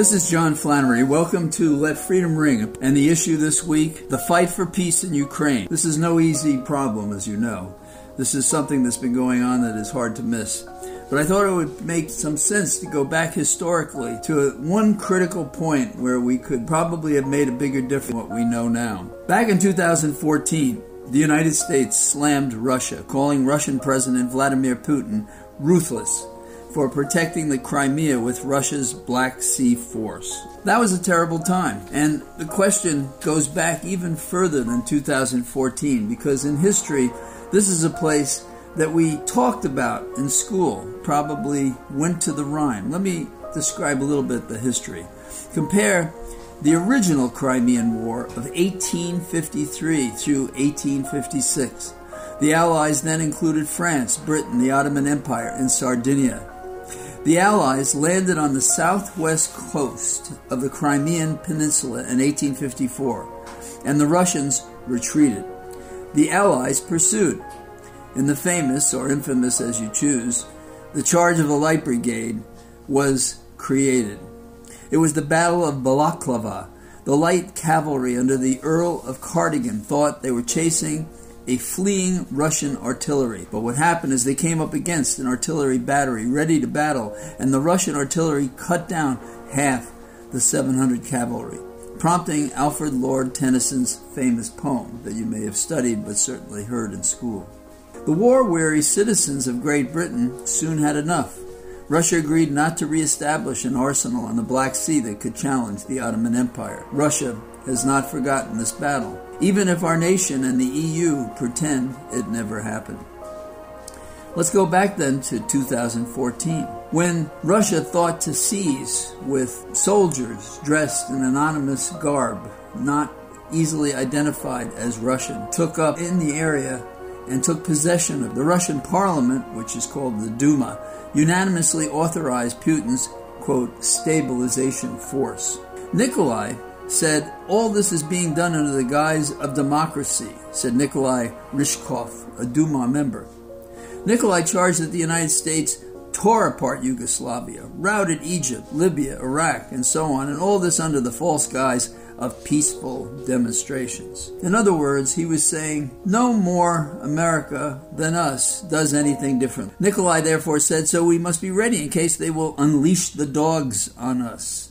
This is John Flannery. Welcome to Let Freedom Ring. And the issue this week the fight for peace in Ukraine. This is no easy problem, as you know. This is something that's been going on that is hard to miss. But I thought it would make some sense to go back historically to one critical point where we could probably have made a bigger difference than what we know now. Back in 2014, the United States slammed Russia, calling Russian President Vladimir Putin ruthless for protecting the Crimea with Russia's Black Sea Force. That was a terrible time, and the question goes back even further than 2014 because in history, this is a place that we talked about in school, probably went to the rhyme. Let me describe a little bit the history. Compare the original Crimean War of 1853 through 1856. The Allies then included France, Britain, the Ottoman Empire, and Sardinia. The Allies landed on the southwest coast of the Crimean Peninsula in 1854, and the Russians retreated. The Allies pursued. In the famous, or infamous as you choose, the charge of the Light Brigade was created. It was the Battle of Balaklava. The light cavalry under the Earl of Cardigan thought they were chasing a fleeing Russian artillery. But what happened is they came up against an artillery battery ready to battle, and the Russian artillery cut down half the 700 cavalry, prompting Alfred Lord Tennyson's famous poem that you may have studied but certainly heard in school. The war weary citizens of Great Britain soon had enough. Russia agreed not to reestablish an arsenal on the Black Sea that could challenge the Ottoman Empire. Russia has not forgotten this battle even if our nation and the EU pretend it never happened. Let's go back then to 2014, when Russia thought to seize with soldiers dressed in anonymous garb, not easily identified as Russian, took up in the area and took possession of the Russian parliament, which is called the Duma, unanimously authorized Putin's, quote, stabilization force. Nikolai said, All this is being done under the guise of democracy, said Nikolai Ryzhkov, a Duma member. Nikolai charged that the United States tore apart Yugoslavia, routed Egypt, Libya, Iraq, and so on, and all this under the false guise of peaceful demonstrations. In other words, he was saying, no more America than us does anything different. Nikolai therefore said, so we must be ready in case they will unleash the dogs on us.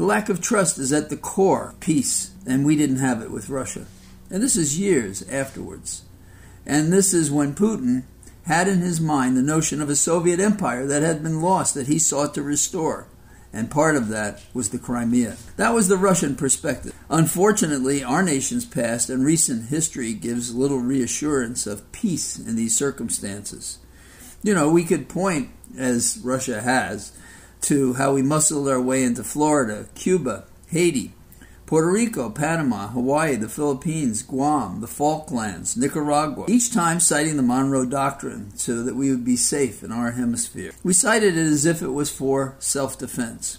The lack of trust is at the core of peace, and we didn't have it with Russia. And this is years afterwards. And this is when Putin had in his mind the notion of a Soviet empire that had been lost that he sought to restore. And part of that was the Crimea. That was the Russian perspective. Unfortunately, our nation's past and recent history gives little reassurance of peace in these circumstances. You know, we could point, as Russia has, to how we muscled our way into Florida, Cuba, Haiti, Puerto Rico, Panama, Hawaii, the Philippines, Guam, the Falklands, Nicaragua, each time citing the Monroe Doctrine so that we would be safe in our hemisphere. We cited it as if it was for self defense.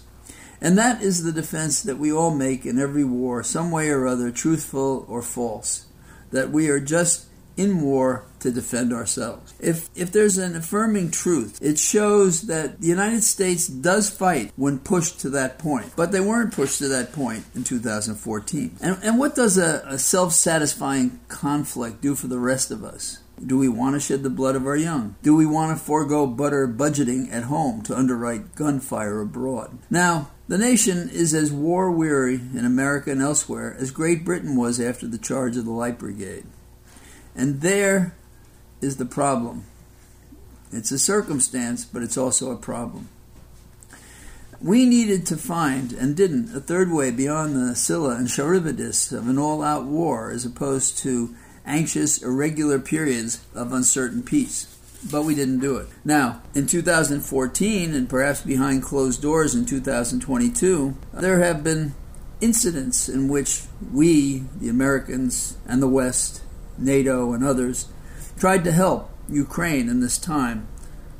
And that is the defense that we all make in every war, some way or other, truthful or false. That we are just in war to defend ourselves. If if there's an affirming truth, it shows that the United States does fight when pushed to that point. But they weren't pushed to that point in 2014. And, and what does a, a self-satisfying conflict do for the rest of us? Do we want to shed the blood of our young? Do we want to forego butter budgeting at home to underwrite gunfire abroad? Now, the nation is as war weary in America and elsewhere as Great Britain was after the charge of the Light Brigade. And there is the problem. It's a circumstance, but it's also a problem. We needed to find, and didn't, a third way beyond the Scylla and Charybdis of an all out war as opposed to anxious, irregular periods of uncertain peace. But we didn't do it. Now, in 2014, and perhaps behind closed doors in 2022, there have been incidents in which we, the Americans and the West, NATO, and others, tried to help Ukraine in this time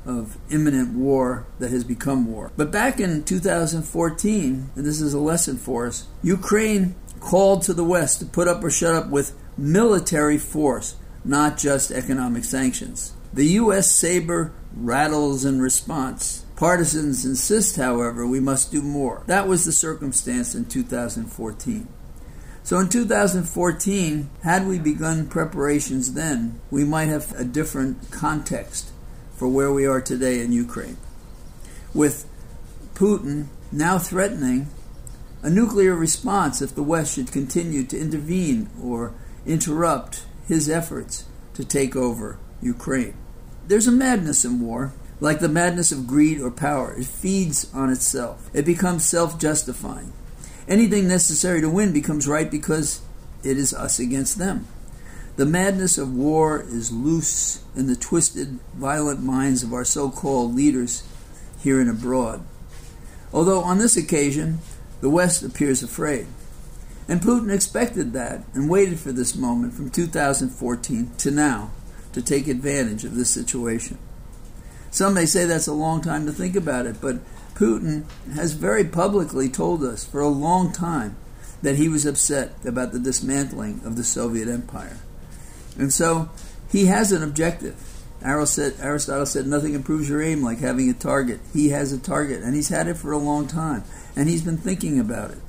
of imminent war that has become war. But back in 2014, and this is a lesson for us, Ukraine called to the West to put up or shut up with military force, not just economic sanctions. The U.S. saber rattles in response, Partisans insist, however, we must do more. That was the circumstance in 2014. So in 2014, had we begun preparations then, we might have a different context for where we are today in Ukraine. With Putin now threatening a nuclear response if the West should continue to intervene or interrupt his efforts to take over Ukraine. There's a madness in war, like the madness of greed or power. It feeds on itself, it becomes self justifying. Anything necessary to win becomes right because it is us against them. The madness of war is loose in the twisted, violent minds of our so called leaders here and abroad. Although on this occasion, the West appears afraid. And Putin expected that and waited for this moment from 2014 to now to take advantage of this situation. Some may say that's a long time to think about it, but Putin has very publicly told us for a long time that he was upset about the dismantling of the Soviet Empire. And so he has an objective. Aristotle said, nothing improves your aim like having a target. He has a target, and he's had it for a long time, and he's been thinking about it.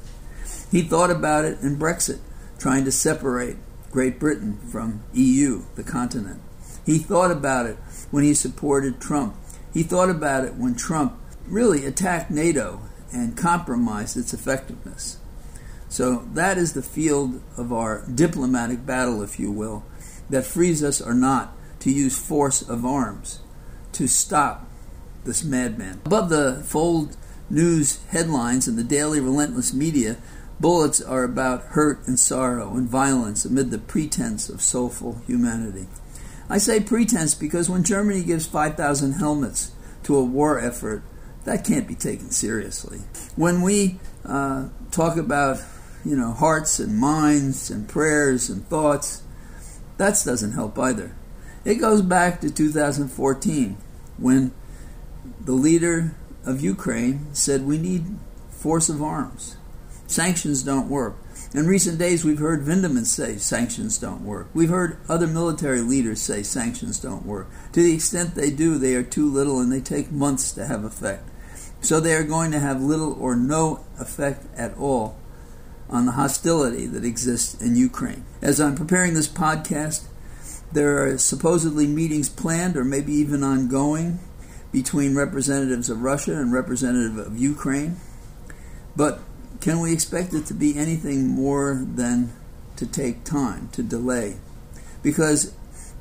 He thought about it in Brexit, trying to separate Great Britain from EU, the continent. He thought about it when he supported Trump. He thought about it when Trump really attacked NATO and compromised its effectiveness. So that is the field of our diplomatic battle, if you will, that frees us or not to use force of arms to stop this madman. Above the fold news headlines and the daily relentless media, bullets are about hurt and sorrow and violence amid the pretense of soulful humanity. I say pretense because when Germany gives 5,000 helmets to a war effort that can't be taken seriously. When we uh, talk about, you know, hearts and minds and prayers and thoughts, that doesn't help either. It goes back to 2014 when the leader of Ukraine said we need force of arms. Sanctions don't work. In recent days, we've heard Vindman say sanctions don't work. We've heard other military leaders say sanctions don't work. To the extent they do, they are too little and they take months to have effect. So they are going to have little or no effect at all on the hostility that exists in Ukraine. As I'm preparing this podcast, there are supposedly meetings planned or maybe even ongoing between representatives of Russia and representative of Ukraine. But can we expect it to be anything more than to take time, to delay? Because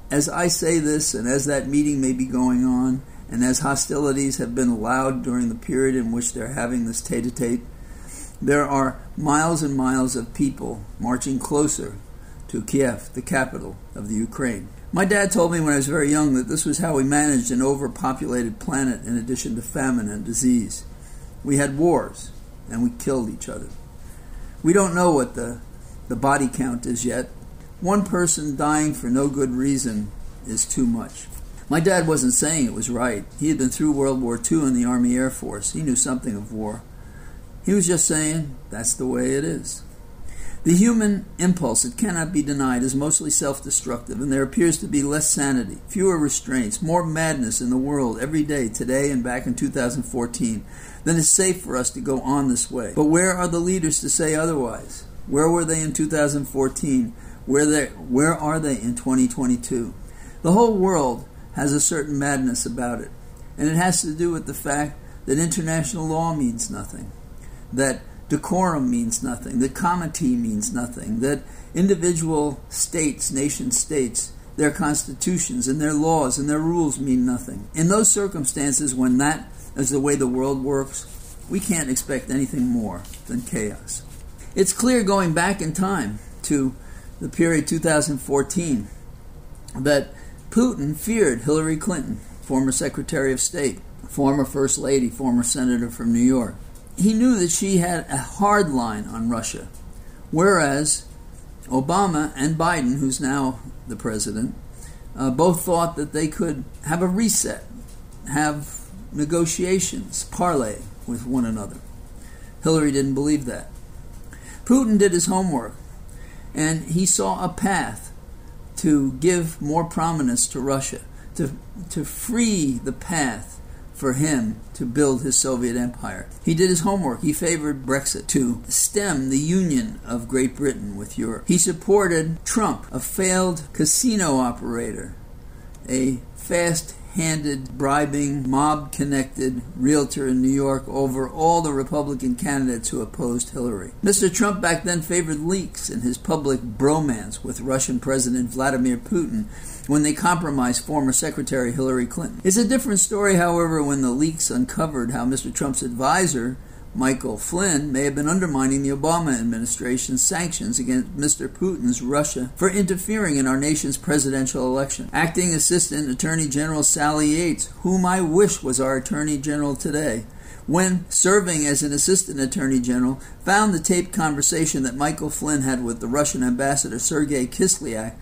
as I say this and as that meeting may be going on, and as hostilities have been allowed during the period in which they're having this tete a tete, there are miles and miles of people marching closer to Kiev, the capital of the Ukraine. My dad told me when I was very young that this was how we managed an overpopulated planet in addition to famine and disease. We had wars and we killed each other. We don't know what the, the body count is yet. One person dying for no good reason is too much. My dad wasn't saying it was right. He had been through World War II in the Army Air Force. He knew something of war. He was just saying, that's the way it is. The human impulse, it cannot be denied, is mostly self destructive, and there appears to be less sanity, fewer restraints, more madness in the world every day, today and back in 2014, than is safe for us to go on this way. But where are the leaders to say otherwise? Where were they in 2014? Where, they, where are they in 2022? The whole world has a certain madness about it. And it has to do with the fact that international law means nothing, that decorum means nothing, that comity means nothing, that individual states, nation states, their constitutions and their laws and their rules mean nothing. In those circumstances, when that is the way the world works, we can't expect anything more than chaos. It's clear going back in time to the period 2014 that Putin feared Hillary Clinton, former Secretary of State, former First Lady, former Senator from New York. He knew that she had a hard line on Russia, whereas Obama and Biden, who's now the president, uh, both thought that they could have a reset, have negotiations, parley with one another. Hillary didn't believe that. Putin did his homework, and he saw a path to give more prominence to Russia, to, to free the path for him to build his Soviet empire. He did his homework. He favored Brexit to stem the union of Great Britain with Europe. He supported Trump, a failed casino operator, a fast handed, bribing, mob connected realtor in New York over all the Republican candidates who opposed Hillary. Mr. Trump back then favored leaks in his public bromance with Russian President Vladimir Putin when they compromised former Secretary Hillary Clinton. It's a different story, however, when the leaks uncovered how Mr. Trump's advisor Michael Flynn may have been undermining the Obama administration's sanctions against Mr. Putin's Russia for interfering in our nation's presidential election. Acting Assistant Attorney General Sally Yates, whom I wish was our Attorney General today, when serving as an assistant attorney general, found the taped conversation that Michael Flynn had with the Russian ambassador Sergei Kislyak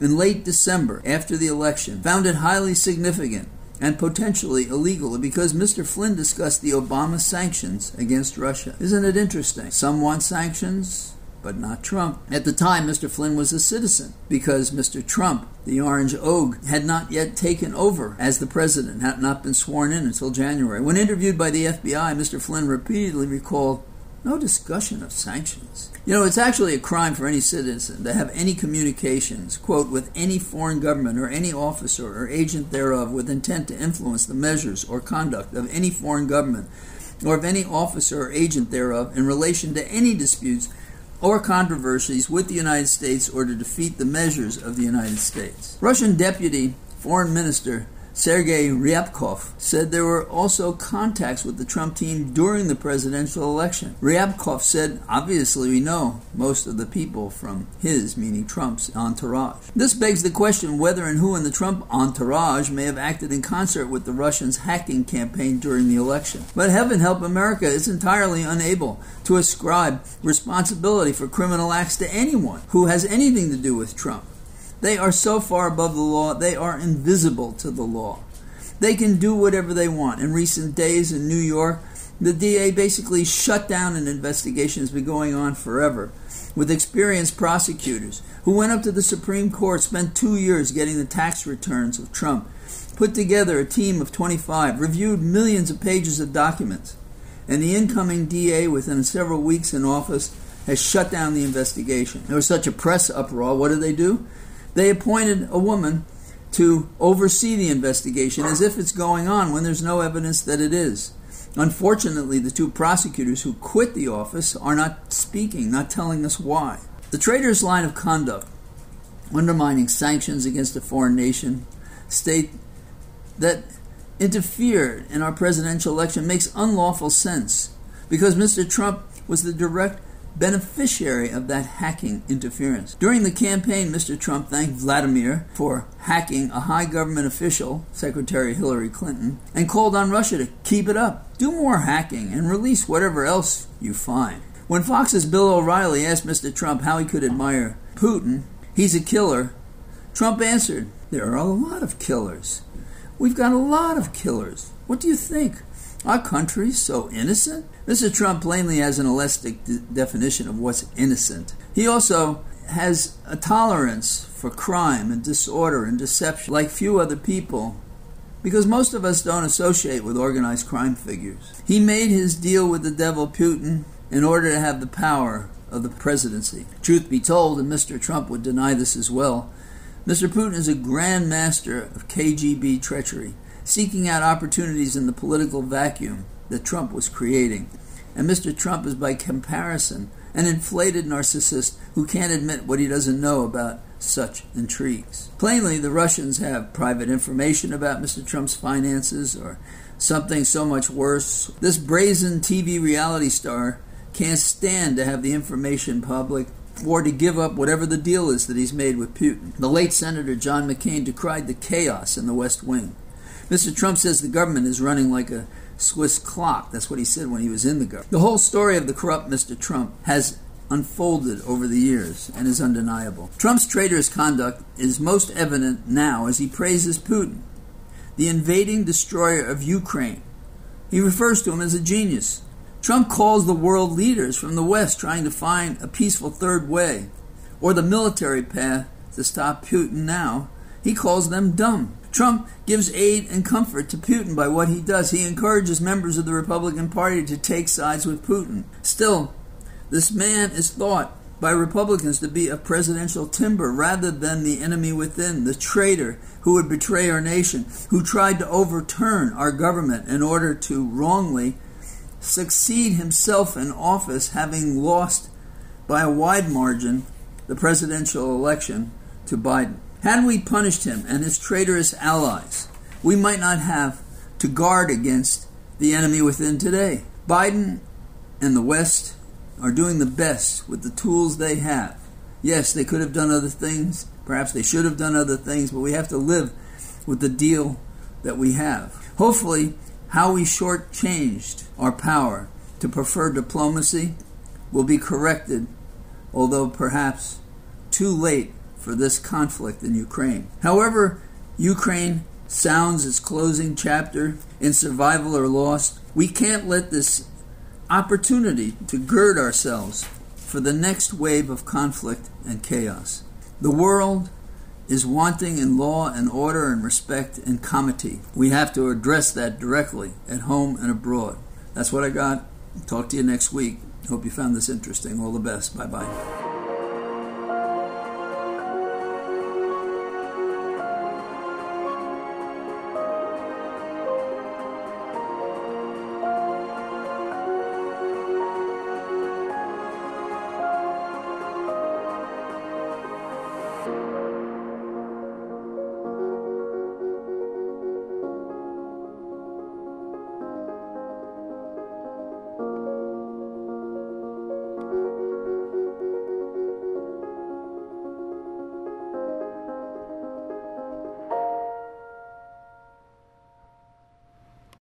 in late December after the election, found it highly significant and potentially illegal because Mr. Flynn discussed the Obama sanctions against Russia. Isn't it interesting? Some want sanctions, but not Trump. At the time, Mr. Flynn was a citizen because Mr. Trump, the Orange Ogue, had not yet taken over as the president, had not been sworn in until January. When interviewed by the FBI, Mr. Flynn repeatedly recalled no discussion of sanctions. You know, it's actually a crime for any citizen to have any communications, quote, with any foreign government or any officer or agent thereof with intent to influence the measures or conduct of any foreign government or of any officer or agent thereof in relation to any disputes or controversies with the United States or to defeat the measures of the United States. Russian Deputy Foreign Minister Sergei Ryabkov said there were also contacts with the Trump team during the presidential election. Ryabkov said, obviously, we know most of the people from his, meaning Trump's, entourage. This begs the question whether and who in the Trump entourage may have acted in concert with the Russians' hacking campaign during the election. But heaven help America is entirely unable to ascribe responsibility for criminal acts to anyone who has anything to do with Trump. They are so far above the law, they are invisible to the law. They can do whatever they want. In recent days in New York, the DA basically shut down an investigation that's been going on forever with experienced prosecutors who went up to the Supreme Court, spent two years getting the tax returns of Trump, put together a team of 25, reviewed millions of pages of documents, and the incoming DA, within several weeks in office, has shut down the investigation. There was such a press uproar. What did they do? They appointed a woman to oversee the investigation as if it's going on when there's no evidence that it is. Unfortunately, the two prosecutors who quit the office are not speaking, not telling us why. The traitor's line of conduct, undermining sanctions against a foreign nation, state that interfered in our presidential election makes unlawful sense because Mr. Trump was the direct beneficiary of that hacking interference. During the campaign, Mr. Trump thanked Vladimir for hacking a high government official, Secretary Hillary Clinton, and called on Russia to keep it up. Do more hacking and release whatever else you find. When Fox's Bill O'Reilly asked Mr. Trump how he could admire Putin, he's a killer, Trump answered, There are a lot of killers. We've got a lot of killers. What do you think? Our country's so innocent? Mr. Trump plainly has an elastic de- definition of what's innocent. He also has a tolerance for crime and disorder and deception like few other people because most of us don't associate with organized crime figures. He made his deal with the devil Putin in order to have the power of the presidency. Truth be told, and Mr. Trump would deny this as well, Mr. Putin is a grand master of KGB treachery seeking out opportunities in the political vacuum that Trump was creating. And Mr. Trump is, by comparison, an inflated narcissist who can't admit what he doesn't know about such intrigues. Plainly, the Russians have private information about Mr. Trump's finances or something so much worse. This brazen TV reality star can't stand to have the information public or to give up whatever the deal is that he's made with Putin. The late Senator John McCain decried the chaos in the West Wing. Mr. Trump says the government is running like a Swiss clock. That's what he said when he was in the government. The whole story of the corrupt Mr. Trump has unfolded over the years and is undeniable. Trump's traitorous conduct is most evident now as he praises Putin, the invading destroyer of Ukraine. He refers to him as a genius. Trump calls the world leaders from the West trying to find a peaceful third way or the military path to stop Putin now. He calls them dumb. Trump gives aid and comfort to Putin by what he does. He encourages members of the Republican Party to take sides with Putin. Still, this man is thought by Republicans to be a presidential timber rather than the enemy within, the traitor who would betray our nation, who tried to overturn our government in order to wrongly succeed himself in office, having lost by a wide margin the presidential election to Biden. Had we punished him and his traitorous allies, we might not have to guard against the enemy within today. Biden and the West are doing the best with the tools they have. Yes, they could have done other things. Perhaps they should have done other things, but we have to live with the deal that we have. Hopefully, how we shortchanged our power to prefer diplomacy will be corrected, although perhaps too late for this conflict in Ukraine. However, Ukraine sounds its closing chapter in survival or loss, we can't let this opportunity to gird ourselves for the next wave of conflict and chaos. The world is wanting in law and order and respect and comity. We have to address that directly at home and abroad. That's what I got. Talk to you next week. Hope you found this interesting. All the best. Bye bye.